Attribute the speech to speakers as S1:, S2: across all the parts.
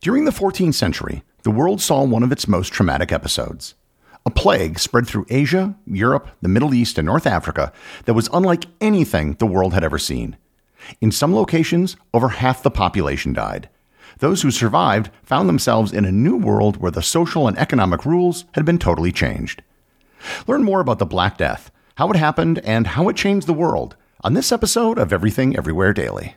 S1: During the 14th century, the world saw one of its most traumatic episodes. A plague spread through Asia, Europe, the Middle East, and North Africa that was unlike anything the world had ever seen. In some locations, over half the population died. Those who survived found themselves in a new world where the social and economic rules had been totally changed. Learn more about the Black Death, how it happened, and how it changed the world on this episode of Everything Everywhere Daily.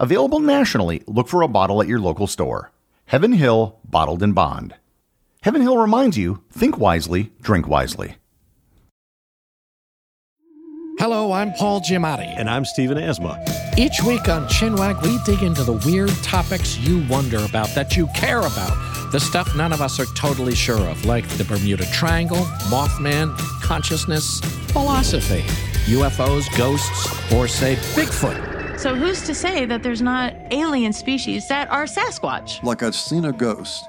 S1: Available nationally, look for a bottle at your local store. Heaven Hill Bottled in Bond. Heaven Hill reminds you think wisely, drink wisely.
S2: Hello, I'm Paul Giamatti.
S3: And I'm Stephen Asma.
S2: Each week on Chinwag, we dig into the weird topics you wonder about, that you care about, the stuff none of us are totally sure of, like the Bermuda Triangle, Mothman, consciousness, philosophy, UFOs, ghosts, or say Bigfoot.
S4: So who's to say that there's not alien species that are Sasquatch?
S5: Like I've seen a ghost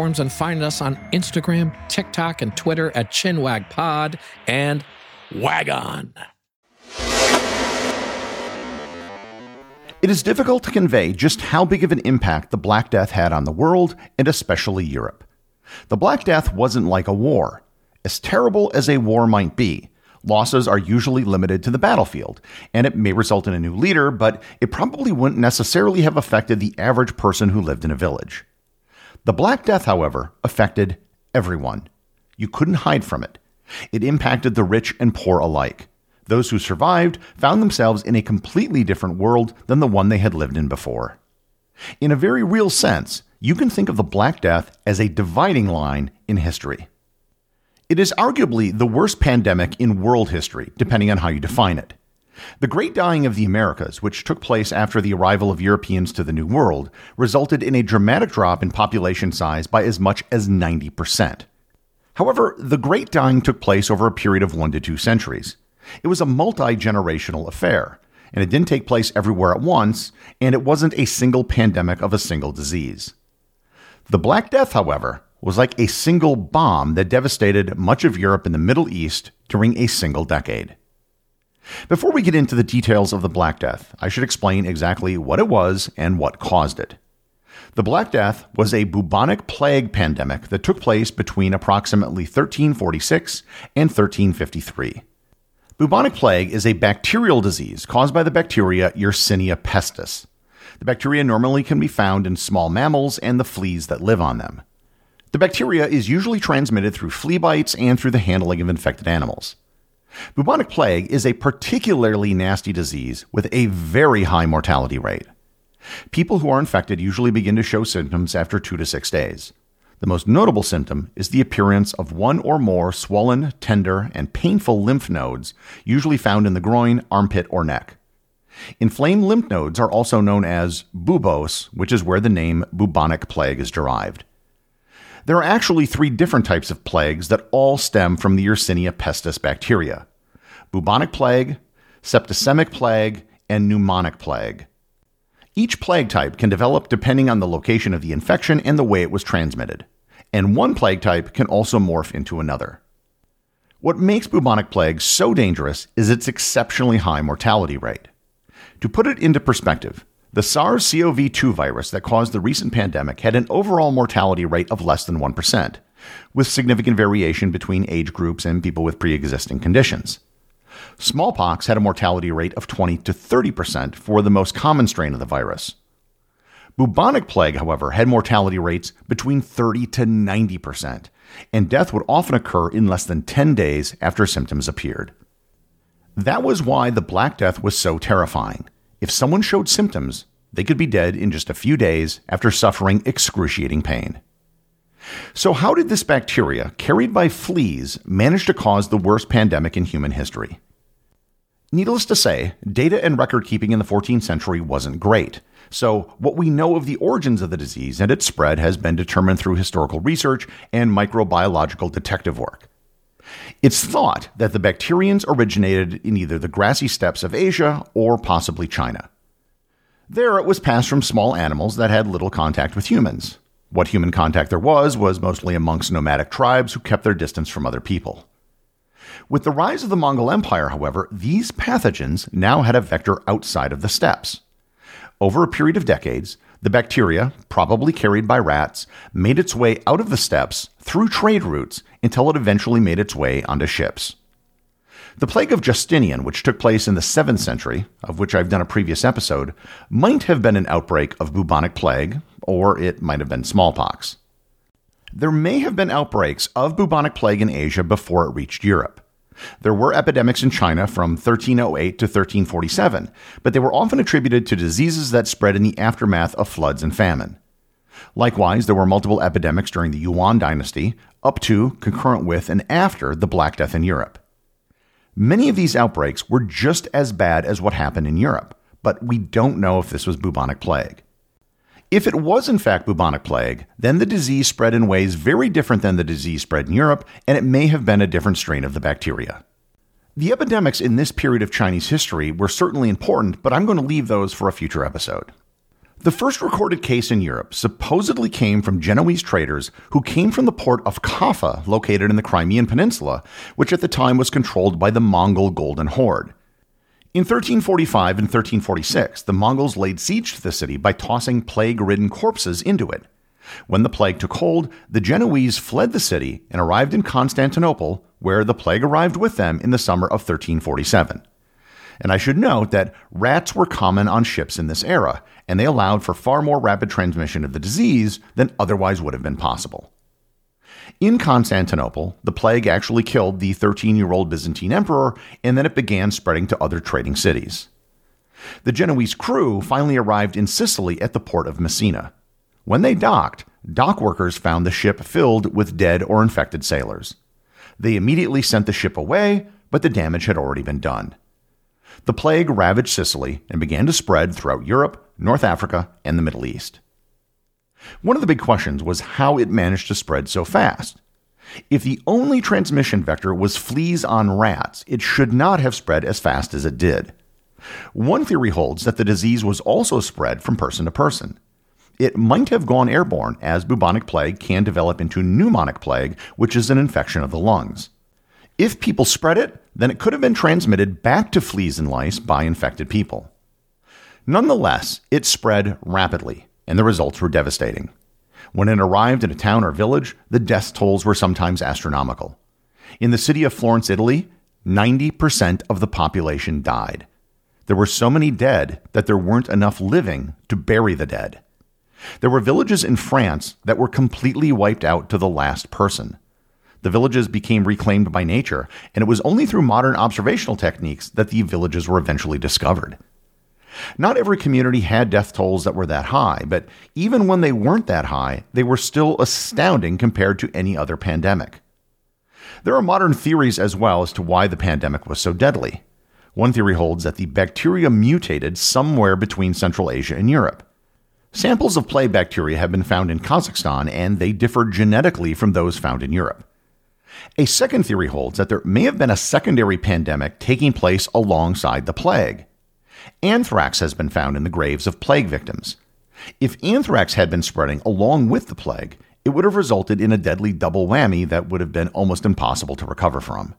S2: and find us on Instagram, TikTok, and Twitter at ChinwagPod and Wagon.
S1: It is difficult to convey just how big of an impact the Black Death had on the world, and especially Europe. The Black Death wasn't like a war. As terrible as a war might be, losses are usually limited to the battlefield, and it may result in a new leader, but it probably wouldn't necessarily have affected the average person who lived in a village. The Black Death, however, affected everyone. You couldn't hide from it. It impacted the rich and poor alike. Those who survived found themselves in a completely different world than the one they had lived in before. In a very real sense, you can think of the Black Death as a dividing line in history. It is arguably the worst pandemic in world history, depending on how you define it. The Great Dying of the Americas, which took place after the arrival of Europeans to the New World, resulted in a dramatic drop in population size by as much as 90%. However, the Great Dying took place over a period of one to two centuries. It was a multi generational affair, and it didn't take place everywhere at once, and it wasn't a single pandemic of a single disease. The Black Death, however, was like a single bomb that devastated much of Europe and the Middle East during a single decade. Before we get into the details of the Black Death, I should explain exactly what it was and what caused it. The Black Death was a bubonic plague pandemic that took place between approximately 1346 and 1353. Bubonic plague is a bacterial disease caused by the bacteria Yersinia pestis. The bacteria normally can be found in small mammals and the fleas that live on them. The bacteria is usually transmitted through flea bites and through the handling of infected animals. Bubonic plague is a particularly nasty disease with a very high mortality rate. People who are infected usually begin to show symptoms after two to six days. The most notable symptom is the appearance of one or more swollen, tender, and painful lymph nodes, usually found in the groin, armpit, or neck. Inflamed lymph nodes are also known as buboes, which is where the name bubonic plague is derived. There are actually three different types of plagues that all stem from the Yersinia pestis bacteria bubonic plague, septicemic plague, and pneumonic plague. Each plague type can develop depending on the location of the infection and the way it was transmitted, and one plague type can also morph into another. What makes bubonic plague so dangerous is its exceptionally high mortality rate. To put it into perspective, the SARS CoV 2 virus that caused the recent pandemic had an overall mortality rate of less than 1%, with significant variation between age groups and people with pre existing conditions. Smallpox had a mortality rate of 20 to 30% for the most common strain of the virus. Bubonic plague, however, had mortality rates between 30 to 90%, and death would often occur in less than 10 days after symptoms appeared. That was why the Black Death was so terrifying. If someone showed symptoms, they could be dead in just a few days after suffering excruciating pain. So, how did this bacteria, carried by fleas, manage to cause the worst pandemic in human history? Needless to say, data and record keeping in the 14th century wasn't great. So, what we know of the origins of the disease and its spread has been determined through historical research and microbiological detective work. It's thought that the bacterians originated in either the grassy steppes of Asia or possibly China. There, it was passed from small animals that had little contact with humans. What human contact there was was mostly amongst nomadic tribes who kept their distance from other people. With the rise of the Mongol Empire, however, these pathogens now had a vector outside of the steppes. Over a period of decades, the bacteria, probably carried by rats, made its way out of the steppes through trade routes until it eventually made its way onto ships. The plague of Justinian, which took place in the 7th century, of which I've done a previous episode, might have been an outbreak of bubonic plague, or it might have been smallpox. There may have been outbreaks of bubonic plague in Asia before it reached Europe. There were epidemics in China from 1308 to 1347, but they were often attributed to diseases that spread in the aftermath of floods and famine. Likewise, there were multiple epidemics during the Yuan dynasty, up to, concurrent with, and after the Black Death in Europe. Many of these outbreaks were just as bad as what happened in Europe, but we don't know if this was bubonic plague. If it was in fact bubonic plague, then the disease spread in ways very different than the disease spread in Europe, and it may have been a different strain of the bacteria. The epidemics in this period of Chinese history were certainly important, but I'm going to leave those for a future episode. The first recorded case in Europe supposedly came from Genoese traders who came from the port of Kaffa, located in the Crimean Peninsula, which at the time was controlled by the Mongol Golden Horde. In 1345 and 1346, the Mongols laid siege to the city by tossing plague ridden corpses into it. When the plague took hold, the Genoese fled the city and arrived in Constantinople, where the plague arrived with them in the summer of 1347. And I should note that rats were common on ships in this era, and they allowed for far more rapid transmission of the disease than otherwise would have been possible. In Constantinople, the plague actually killed the 13 year old Byzantine emperor, and then it began spreading to other trading cities. The Genoese crew finally arrived in Sicily at the port of Messina. When they docked, dock workers found the ship filled with dead or infected sailors. They immediately sent the ship away, but the damage had already been done. The plague ravaged Sicily and began to spread throughout Europe, North Africa, and the Middle East. One of the big questions was how it managed to spread so fast. If the only transmission vector was fleas on rats, it should not have spread as fast as it did. One theory holds that the disease was also spread from person to person. It might have gone airborne, as bubonic plague can develop into pneumonic plague, which is an infection of the lungs. If people spread it, then it could have been transmitted back to fleas and lice by infected people. Nonetheless, it spread rapidly and the results were devastating. When it arrived in a town or village, the death tolls were sometimes astronomical. In the city of Florence, Italy, 90% of the population died. There were so many dead that there weren't enough living to bury the dead. There were villages in France that were completely wiped out to the last person. The villages became reclaimed by nature, and it was only through modern observational techniques that the villages were eventually discovered. Not every community had death tolls that were that high, but even when they weren't that high, they were still astounding compared to any other pandemic. There are modern theories as well as to why the pandemic was so deadly. One theory holds that the bacteria mutated somewhere between Central Asia and Europe. Samples of plague bacteria have been found in Kazakhstan, and they differ genetically from those found in Europe. A second theory holds that there may have been a secondary pandemic taking place alongside the plague. Anthrax has been found in the graves of plague victims. If anthrax had been spreading along with the plague, it would have resulted in a deadly double whammy that would have been almost impossible to recover from.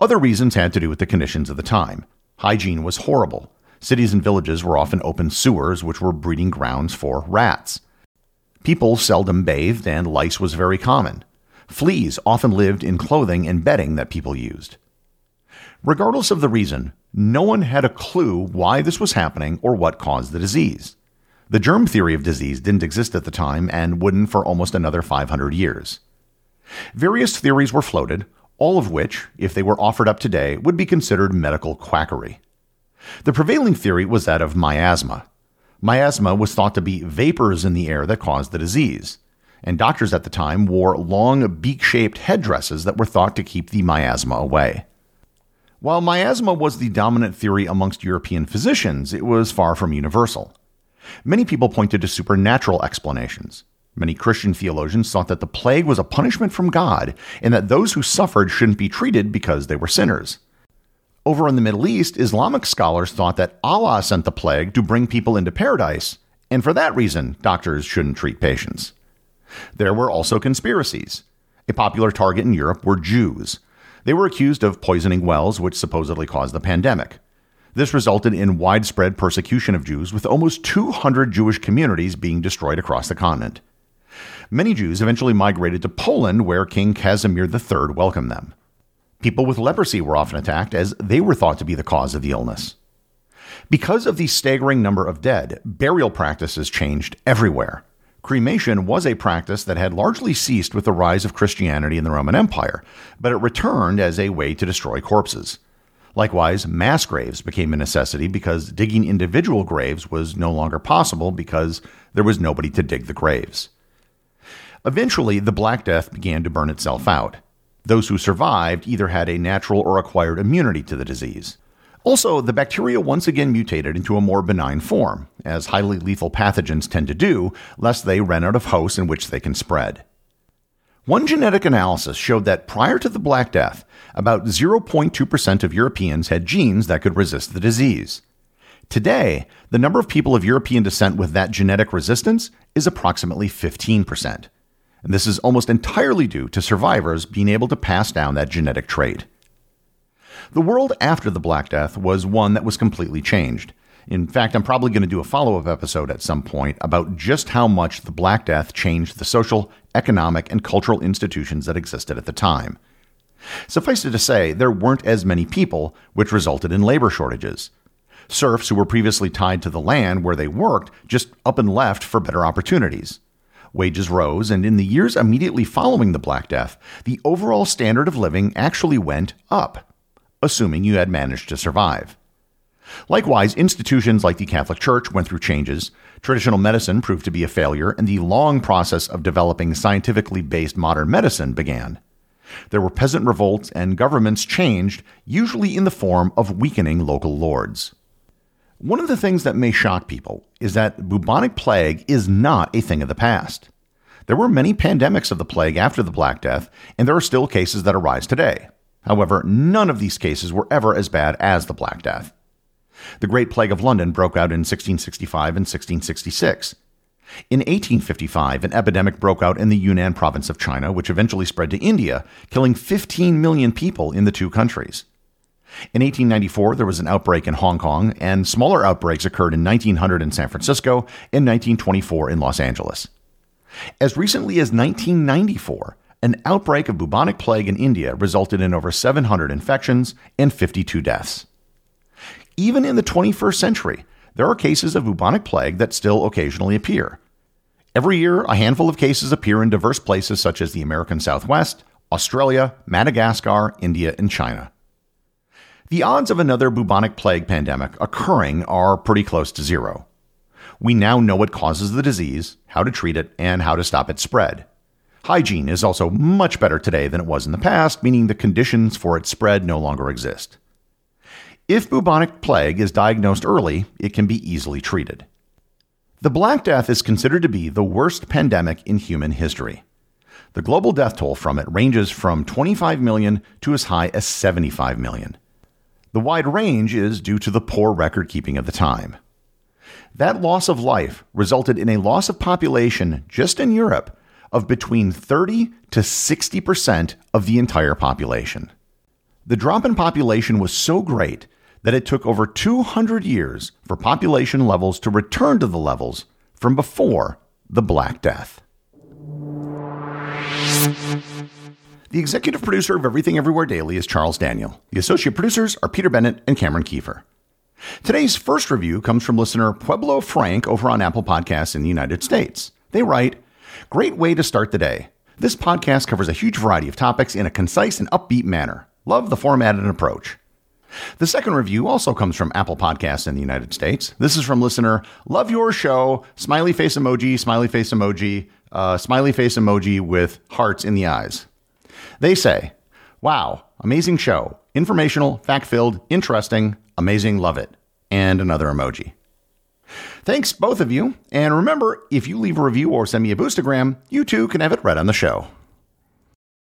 S1: Other reasons had to do with the conditions of the time. Hygiene was horrible. Cities and villages were often open sewers, which were breeding grounds for rats. People seldom bathed, and lice was very common. Fleas often lived in clothing and bedding that people used. Regardless of the reason, no one had a clue why this was happening or what caused the disease. The germ theory of disease didn't exist at the time and wouldn't for almost another 500 years. Various theories were floated, all of which, if they were offered up today, would be considered medical quackery. The prevailing theory was that of miasma. Miasma was thought to be vapors in the air that caused the disease, and doctors at the time wore long beak shaped headdresses that were thought to keep the miasma away. While miasma was the dominant theory amongst European physicians, it was far from universal. Many people pointed to supernatural explanations. Many Christian theologians thought that the plague was a punishment from God and that those who suffered shouldn't be treated because they were sinners. Over in the Middle East, Islamic scholars thought that Allah sent the plague to bring people into paradise, and for that reason, doctors shouldn't treat patients. There were also conspiracies. A popular target in Europe were Jews. They were accused of poisoning wells, which supposedly caused the pandemic. This resulted in widespread persecution of Jews, with almost 200 Jewish communities being destroyed across the continent. Many Jews eventually migrated to Poland, where King Casimir III welcomed them. People with leprosy were often attacked, as they were thought to be the cause of the illness. Because of the staggering number of dead, burial practices changed everywhere. Cremation was a practice that had largely ceased with the rise of Christianity in the Roman Empire, but it returned as a way to destroy corpses. Likewise, mass graves became a necessity because digging individual graves was no longer possible because there was nobody to dig the graves. Eventually, the Black Death began to burn itself out. Those who survived either had a natural or acquired immunity to the disease. Also, the bacteria once again mutated into a more benign form, as highly lethal pathogens tend to do, lest they run out of hosts in which they can spread. One genetic analysis showed that prior to the Black Death, about 0.2% of Europeans had genes that could resist the disease. Today, the number of people of European descent with that genetic resistance is approximately 15%. And this is almost entirely due to survivors being able to pass down that genetic trait. The world after the Black Death was one that was completely changed. In fact, I'm probably going to do a follow up episode at some point about just how much the Black Death changed the social, economic, and cultural institutions that existed at the time. Suffice it to say, there weren't as many people, which resulted in labor shortages. Serfs who were previously tied to the land where they worked just up and left for better opportunities. Wages rose, and in the years immediately following the Black Death, the overall standard of living actually went up, assuming you had managed to survive. Likewise, institutions like the Catholic Church went through changes. Traditional medicine proved to be a failure, and the long process of developing scientifically based modern medicine began. There were peasant revolts, and governments changed, usually in the form of weakening local lords. One of the things that may shock people is that bubonic plague is not a thing of the past. There were many pandemics of the plague after the Black Death, and there are still cases that arise today. However, none of these cases were ever as bad as the Black Death. The Great Plague of London broke out in 1665 and 1666. In 1855, an epidemic broke out in the Yunnan province of China, which eventually spread to India, killing 15 million people in the two countries. In 1894, there was an outbreak in Hong Kong, and smaller outbreaks occurred in 1900 in San Francisco and 1924 in Los Angeles. As recently as 1994, an outbreak of bubonic plague in India resulted in over 700 infections and 52 deaths. Even in the 21st century, there are cases of bubonic plague that still occasionally appear. Every year, a handful of cases appear in diverse places such as the American Southwest, Australia, Madagascar, India, and China. The odds of another bubonic plague pandemic occurring are pretty close to zero. We now know what causes the disease, how to treat it, and how to stop its spread. Hygiene is also much better today than it was in the past, meaning the conditions for its spread no longer exist. If bubonic plague is diagnosed early, it can be easily treated. The Black Death is considered to be the worst pandemic in human history. The global death toll from it ranges from 25 million to as high as 75 million. The wide range is due to the poor record keeping of the time. That loss of life resulted in a loss of population just in Europe of between 30 to 60% of the entire population. The drop in population was so great that it took over 200 years for population levels to return to the levels from before the Black Death. The executive producer of Everything Everywhere Daily is Charles Daniel. The associate producers are Peter Bennett and Cameron Kieffer. Today's first review comes from listener Pueblo Frank over on Apple Podcasts in the United States. They write, Great way to start the day. This podcast covers a huge variety of topics in a concise and upbeat manner. Love the format and approach. The second review also comes from Apple Podcasts in the United States. This is from listener Love Your Show, smiley face emoji, smiley face emoji, uh, smiley face emoji with hearts in the eyes. They say, Wow, amazing show. Informational, fact filled, interesting, amazing, love it. And another emoji. Thanks, both of you. And remember, if you leave a review or send me a boostagram, you too can have it read on the show.